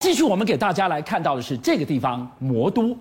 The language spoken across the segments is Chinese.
继续，我们给大家来看到的是这个地方魔都，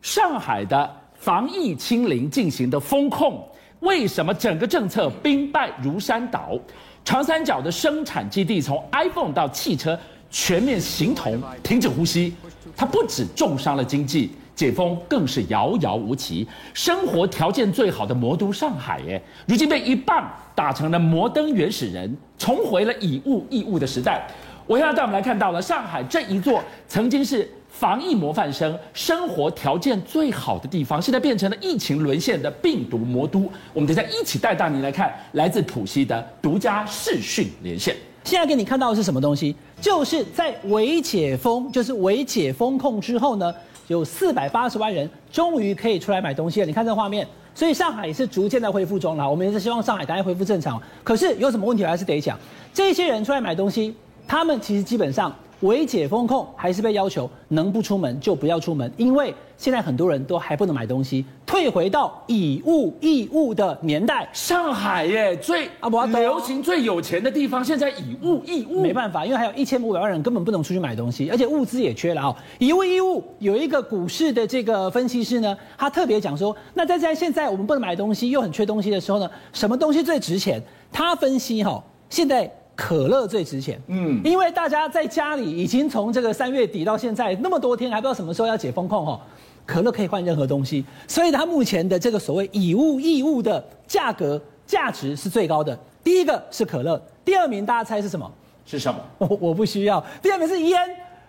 上海的防疫清零进行的风控，为什么整个政策兵败如山倒？长三角的生产基地从 iPhone 到汽车全面形同停止呼吸，它不止重伤了经济。解封更是遥遥无期，生活条件最好的魔都上海，耶，如今被一棒打成了摩登原始人，重回了以物易物的时代。我现在带我们来看到了上海这一座曾经是防疫模范生、生活条件最好的地方，现在变成了疫情沦陷的病毒魔都。我们等下一起带大您来看来自浦西的独家视讯连线。现在给你看到的是什么东西？就是在微解封，就是微解封控之后呢，有四百八十万人终于可以出来买东西了。你看这画面，所以上海也是逐渐在恢复中了。我们也是希望上海赶快恢复正常。可是有什么问题，还是得讲。这些人出来买东西，他们其实基本上。微解封控还是被要求能不出门就不要出门，因为现在很多人都还不能买东西，退回到以物易物的年代。上海耶，最啊不流行最有钱的地方，现在以物易物，没办法，因为还有一千五百万人根本不能出去买东西，而且物资也缺了啊。以物易物有一个股市的这个分析师呢，他特别讲说，那在在现在我们不能买东西又很缺东西的时候呢，什么东西最值钱？他分析哈，现在。可乐最值钱，嗯，因为大家在家里已经从这个三月底到现在那么多天，还不知道什么时候要解封控哈。可乐可以换任何东西，所以它目前的这个所谓以物易物的价格价值是最高的。第一个是可乐，第二名大家猜是什么？是什么？我 我不需要。第二名是烟，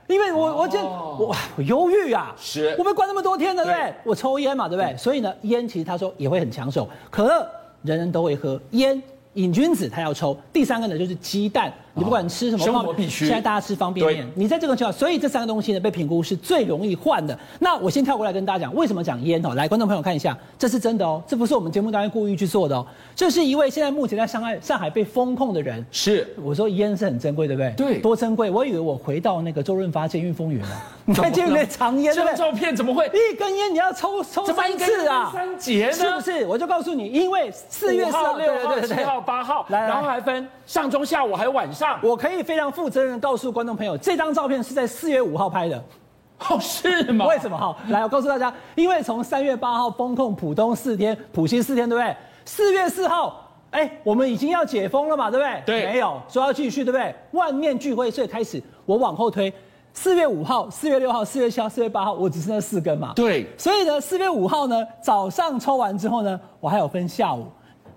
因为我我这我我忧郁啊，是，我被关那么多天了，对不对？我抽烟嘛，对不对？所以呢，烟其实他说也会很抢手，可乐人人都会喝，烟。瘾君子他要抽，第三个呢就是鸡蛋，你不管吃什么，生活必须。现在大家吃方便面，你在这个情况，所以这三个东西呢被评估是最容易换的。那我先跳过来跟大家讲，为什么讲烟哦？来，观众朋友看一下，这是真的哦，这不是我们节目单位故意去做的哦。这是一位现在目前在上海上海被封控的人。是，我说烟是很珍贵，对不对？对，多珍贵！我以为我回到那个周润发监狱风云了。你看监狱里面藏烟，这张照片怎么会？一根烟你要抽抽三次啊？三节呢？是不是？我就告诉你，因为四月四号、六号、七号、八号，然后。还分上中下午还有晚上，我可以非常负责任告诉观众朋友，这张照片是在四月五号拍的，哦，是吗？为什么哈？来，我告诉大家，因为从三月八号封控浦东四天，浦西四天，对不对？四月四号，哎，我们已经要解封了嘛，对不对？对，没有说要继续，对不对？万念俱灰，所以开始我往后推，四月五号、四月六号、四月七号、四月八号，我只剩下四根嘛。对，所以呢，四月五号呢，早上抽完之后呢，我还有分下午。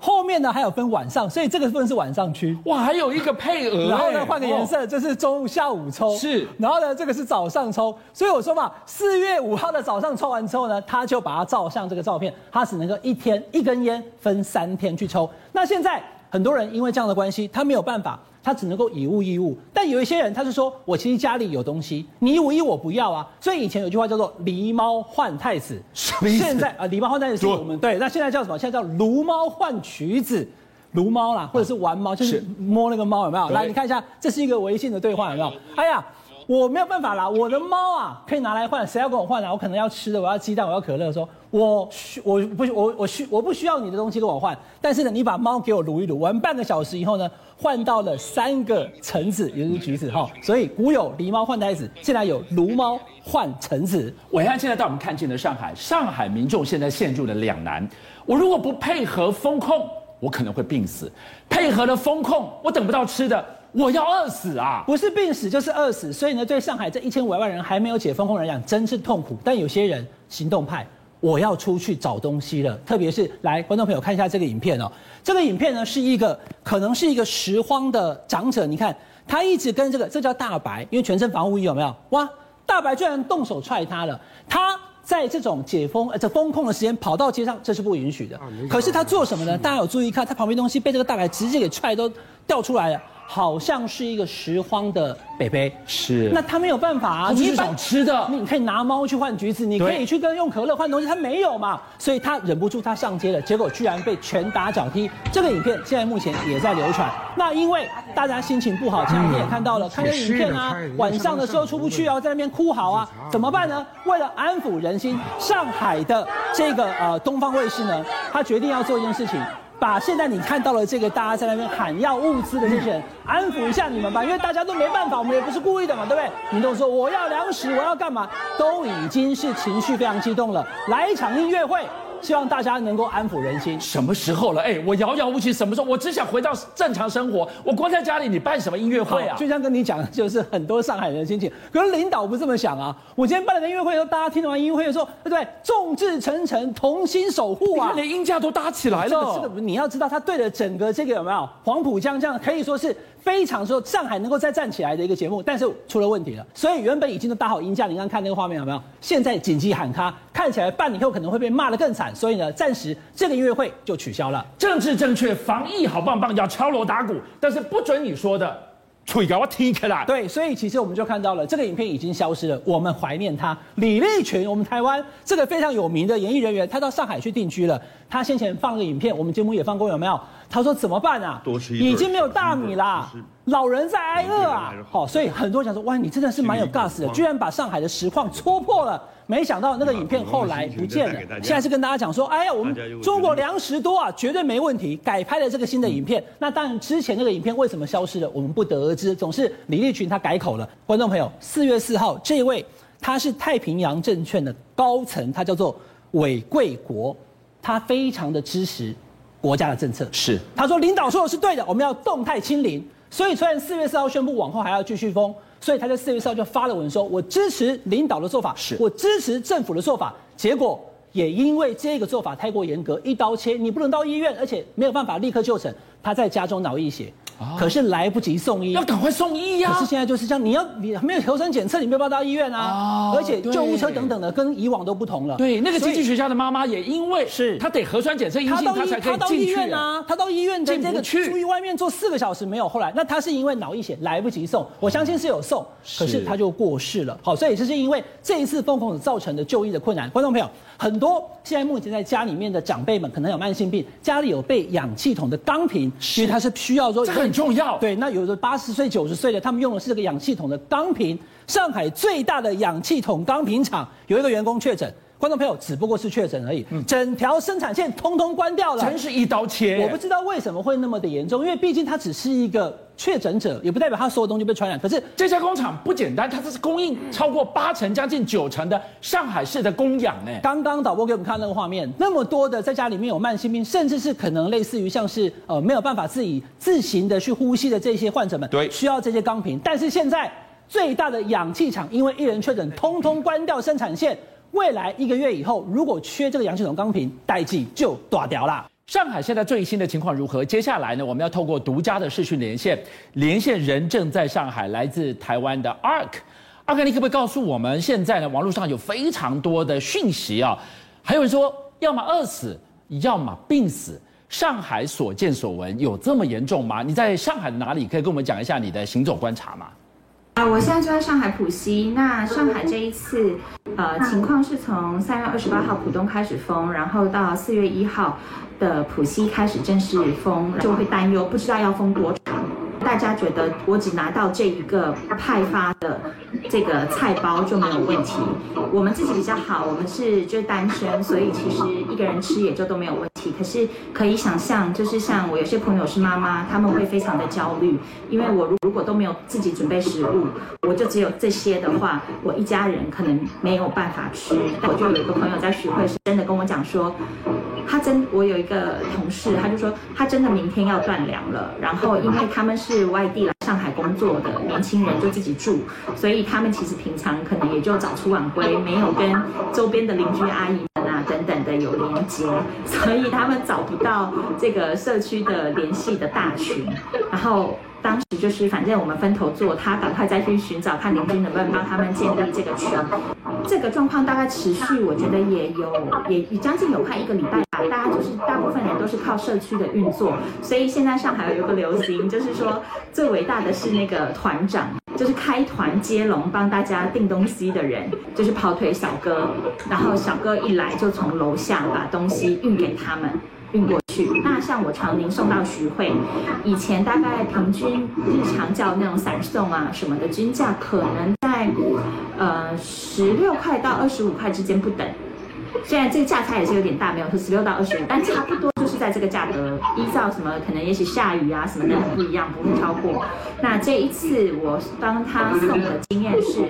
后面呢还有分晚上，所以这个部分是晚上区。哇，还有一个配额。然后呢，换个颜色，这是中午、下午抽。是。然后呢，这个是早上抽。所以我说嘛，四月五号的早上抽完之后呢，他就把它照相这个照片，他只能够一天一根烟分三天去抽。那现在很多人因为这样的关系，他没有办法。他只能够以物易物，但有一些人他是说，我其实家里有东西，你一五一我不要啊。所以以前有句话叫做“狸猫换太子”，现在啊，狸猫换太子是我们对，那现在叫什么？现在叫撸猫换橘子，撸猫啦，或者是玩猫，就是摸那个猫有没有？来，你看一下，这是一个微信的对话有没有？哎呀。我没有办法啦，我的猫啊可以拿来换，谁要跟我换啊？我可能要吃的，我要鸡蛋，我要可乐。说，我需我不我我需我不需要你的东西跟我换，但是呢，你把猫给我撸一撸，玩半个小时以后呢，换到了三个橙子，也就是橘子哈。所以古有狸猫换太子，现在有撸猫换橙子。我现在现在带我们看见的上海，上海民众现在陷入了两难，我如果不配合风控，我可能会病死；配合了风控，我等不到吃的。我要饿死啊！不是病死就是饿死，所以呢，对上海这一千五百万人还没有解封控人来讲，真是痛苦。但有些人行动派，我要出去找东西了。特别是来观众朋友看一下这个影片哦，这个影片呢是一个可能是一个拾荒的长者，你看他一直跟这个，这叫大白，因为全身防护衣有没有？哇，大白居然动手踹他了，他。在这种解封呃这封控的时间跑到街上，这是不允许的。可是他做什么呢？大家有注意看，他旁边东西被这个大白直接给踹都掉出来了，好像是一个拾荒的北北。是。那他没有办法啊，你找吃的，你可以拿猫去换橘子，你可以去跟用可乐换东西，他没有嘛，所以他忍不住他上街了，结果居然被拳打脚踢。这个影片现在目前也在流传。那因为大家心情不好，前两天也看到了，看这影片啊，晚上的时候出不去啊，在那边哭嚎啊，怎么办呢？为了安抚人心，上海的这个呃东方卫视呢，他决定要做一件事情，把现在你看到了这个大家在那边喊要物资的这些人 安抚一下你们吧，因为大家都没办法，我们也不是故意的嘛，对不对？你都说我要粮食，我要干嘛，都已经是情绪非常激动了，来一场音乐会。希望大家能够安抚人心。什么时候了？哎，我遥遥无期。什么时候？我只想回到正常生活。我关在家里，你办什么音乐会啊？就像跟你讲的，就是很多上海人的心情。可是领导不这么想啊。我今天办了个音乐会的时候，大家听完音乐会的时候，对不对？众志成城，同心守护啊！连音架都搭起来了。是的，你要知道，他对了整个这个有没有黄浦江这样可以说是。非常说上海能够再站起来的一个节目，但是出了问题了。所以原本已经都打好音架，你刚刚看那个画面有没有？现在紧急喊卡，看起来半年后可能会被骂得更惨。所以呢，暂时这个音乐会就取消了。政治正确，防疫好棒棒，要敲锣打鼓，但是不准你说的。吹给我踢起来。对，所以其实我们就看到了这个影片已经消失了。我们怀念他，李立群，我们台湾这个非常有名的演艺人员，他到上海去定居了。他先前放了个影片，我们节目也放过，有没有？他说怎么办啊？多吃一已经没有大米啦，老人在挨饿啊。好，所以很多人讲说，哇，你真的是蛮有 gas 的，居然把上海的实况戳破了。没想到那个影片后来不见了，现在是跟大家讲说，哎呀，我们中国粮食多啊，绝对没问题。改拍了这个新的影片，那当然之前那个影片为什么消失了，我们不得而知。总是李立群他改口了。观众朋友，四月四号这位他是太平洋证券的高层，他叫做韦贵国，他非常的支持国家的政策。是，他说领导说的是对的，我们要动态清零。所以虽然四月四号宣布往后还要继续封。所以他在四月四号就发了文说，我支持领导的做法，是我支持政府的做法。结果也因为这个做法太过严格，一刀切，你不能到医院，而且没有办法立刻就诊，他在家中脑溢血。可是来不及送医，要赶快送医呀！可是现在就是这样，你要你没有核酸检测，你没有办法到医院啊。而且救护车等等的跟以往都不同了。对，那个经济学家的妈妈也因为是她得核酸检测阴性，她才可以进医院啊。她到医院进这个出于外面坐四个小时没有，后来那她是因为脑溢血来不及送，我相信是有送，可是她就过世了。好，所以这是因为这一次封控造成的就医的困难。观众朋友，很多现在目前在家里面的长辈们可能有慢性病，家里有备氧气筒的钢瓶，其实他是需要说很重要。对，那有的八十岁、九十岁的，他们用的是这个氧气筒的钢瓶。上海最大的氧气筒钢瓶厂有一个员工确诊，观众朋友只不过是确诊而已，嗯、整条生产线通通关掉了，真是一刀切。我不知道为什么会那么的严重，因为毕竟它只是一个确诊者，也不代表他所有东西被传染。可是这家工厂不简单，它这是供应超过八成、将近九成的上海市的供氧呢。刚刚导播给我们看那个画面，那么多的在家里面有慢性病，甚至是可能类似于像是呃没有办法自己自行的去呼吸的这些患者们，对，需要这些钢瓶，但是现在。最大的氧气厂因为一人确诊，通通关掉生产线。未来一个月以后，如果缺这个氧气筒钢瓶，代际就断掉了。上海现在最新的情况如何？接下来呢，我们要透过独家的视讯连线，连线人正在上海，来自台湾的 Ark。Ark，你可不可以告诉我们，现在呢，网络上有非常多的讯息啊，还有人说要么饿死，要么病死。上海所见所闻有这么严重吗？你在上海哪里？可以跟我们讲一下你的行走观察吗？啊，我现在就在上海浦西。那上海这一次，呃，情况是从三月二十八号浦东开始封，然后到四月一号的浦西开始正式封，就会担忧不知道要封多长。大家觉得我只拿到这一个派发的这个菜包就没有问题。我们自己比较好，我们是就是单身，所以其实一个人吃也就都没有问题可是可以想象，就是像我有些朋友是妈妈，他们会非常的焦虑，因为我如如果都没有自己准备食物，我就只有这些的话，我一家人可能没有办法吃。我就有一个朋友在徐汇是真的跟我讲说，他真我有一个同事，他就说他真的明天要断粮了，然后因为他们是。外地来上海工作的年轻人就自己住，所以他们其实平常可能也就早出晚归，没有跟周边的邻居阿姨等等的有连接，所以他们找不到这个社区的联系的大群，然后。当时就是，反正我们分头做，他赶快再去寻找看邻居能不能帮他们建立这个群。这个状况大概持续，我觉得也有也将近有快一个礼拜吧。大家就是大部分人都是靠社区的运作，所以现在上海有一个流行，就是说最伟大的是那个团长，就是开团接龙帮大家订东西的人，就是跑腿小哥，然后小哥一来就从楼下把东西运给他们。运过去，那像我常年送到徐汇，以前大概平均日常叫那种散送啊什么的均价，可能在呃十六块到二十五块之间不等。虽然这个价差也是有点大，没有说十六到二十五，但差不多是在这个价格，依照什么可能也许下雨啊什么的不一样，不会超过。那这一次我帮他送的经验是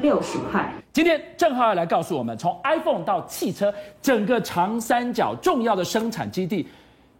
六十块。今天正浩要来告诉我们，从 iPhone 到汽车，整个长三角重要的生产基地。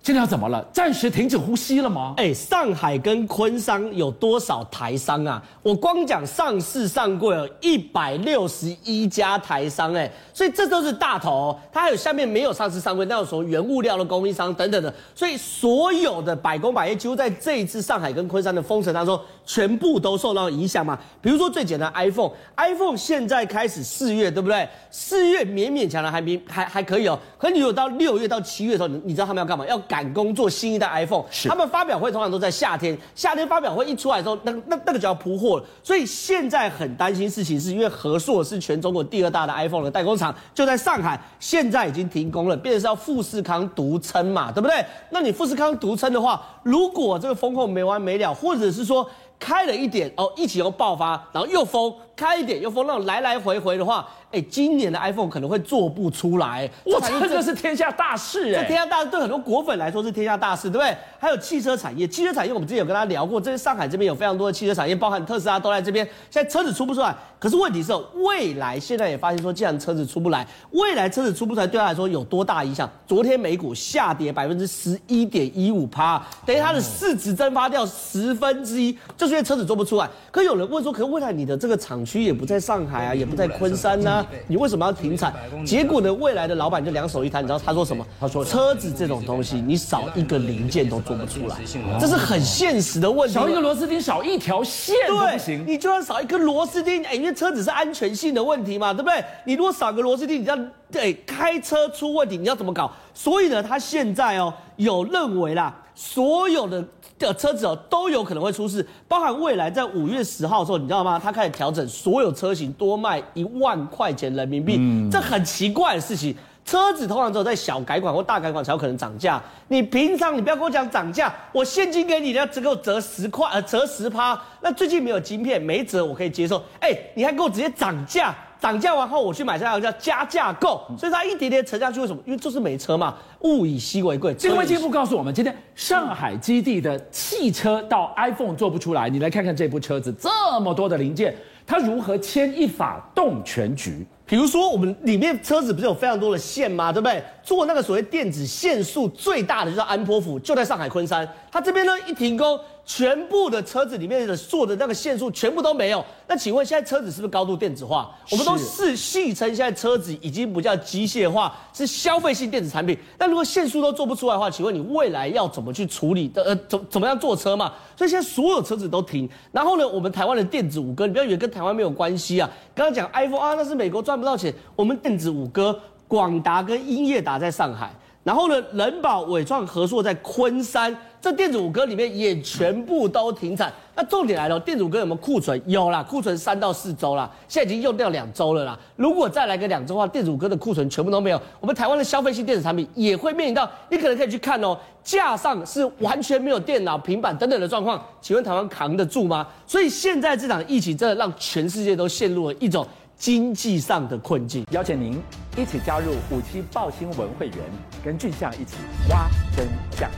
现在要怎么了？暂时停止呼吸了吗？哎，上海跟昆山有多少台商啊？我光讲上市上柜有一百六十一家台商，哎，所以这都是大头。它还有下面没有上市上柜，那有什么原物料的供应商等等的。所以所有的百工百业，几乎在这一次上海跟昆山的封城当中，全部都受到影响嘛。比如说最简单，iPhone，iPhone 现在开始四月，对不对？四月勉勉强强还没还还可以哦。可你有到六月到七月的时候，你你知道他们要干嘛？要赶工做新一代 iPhone，是他们发表会通常都在夏天，夏天发表会一出来之后，那那那个就要铺货了。所以现在很担心事情，是因为和硕是全中国第二大的 iPhone 的代工厂，就在上海，现在已经停工了，变成是要富士康独撑嘛，对不对？那你富士康独撑的话，如果这个风控没完没了，或者是说开了一点哦，疫情又爆发，然后又封，开一点又封，那种来来回回的话。哎，今年的 iPhone 可能会做不出来，哇，这个是天下大事哎！这天下大事对很多果粉来说是天下大事，对不对？还有汽车产业，汽车产业我们之前有跟大家聊过，这是上海这边有非常多的汽车产业，包含特斯拉都在这边。现在车子出不出来，可是问题是，未来现在也发现说，既然车子出不来，未来车子出不出来，对他来说有多大影响？昨天美股下跌百分之十一点一五趴，等于它的市值蒸发掉十分之一，就是因为车子做不出来。可有人问说，可是未来你的这个厂区也不在上海啊，也不在昆山呐、啊，你为什么要？停产，结果呢？未来的老板就两手一摊，你知道他说什么？他说：“车子这种东西，你少一个零件都做不出来，这是很现实的问题。少一个螺丝钉，少一条线都不行。你就算少一个螺丝钉，哎，因为车子是安全性的问题嘛，对不对？你如果少个螺丝钉，你要对开车出问题，你要怎么搞？所以呢，他现在哦有认为啦，所有的。”的车子哦都有可能会出事，包含未来在五月十号的时候，你知道吗？他开始调整所有车型多卖一万块钱人民币，嗯、这很奇怪的事情。车子通常只有在小改款或大改款才有可能涨价。你平常你不要跟我讲涨价，我现金给你你要只给我折十块呃折十趴，那最近没有晶片没折我可以接受。哎，你还给我直接涨价？涨价完后，我去买下来叫加价购，所以它一点点沉下去。为什么？因为就是没车嘛，物以稀为贵。这个卫星部告诉我们，今天上海基地的汽车到 iPhone 做不出来，你来看看这部车子这么多的零件，它如何牵一发动全局？比如说，我们里面车子不是有非常多的线吗？对不对？做那个所谓电子限速最大的就是安波府，就在上海昆山。它这边呢一停工，全部的车子里面的做的那个限速全部都没有。那请问现在车子是不是高度电子化？我们都是戏称现在车子已经不叫机械化，是消费性电子产品。那如果限速都做不出来的话，请问你未来要怎么去处理的？呃，怎怎么样坐车嘛？所以现在所有车子都停。然后呢，我们台湾的电子五哥，你不要以为跟台湾没有关系啊。刚刚讲 iPhone 啊，那是美国赚。赚不到钱，我们电子五哥广达跟英业达在上海，然后呢，仁宝、纬创、合硕在昆山，这电子五哥里面也全部都停产。那重点来了，电子五哥有没有库存？有啦，库存三到四周啦，现在已经用掉两周了啦。如果再来个两周的话，电子五哥的库存全部都没有。我们台湾的消费性电子产品也会面临到，你可能可以去看哦，架上是完全没有电脑、平板等等的状况。请问台湾扛得住吗？所以现在这场疫情真的让全世界都陷入了一种。经济上的困境，邀请您一起加入五七报新闻会员，跟俊相一起挖真相。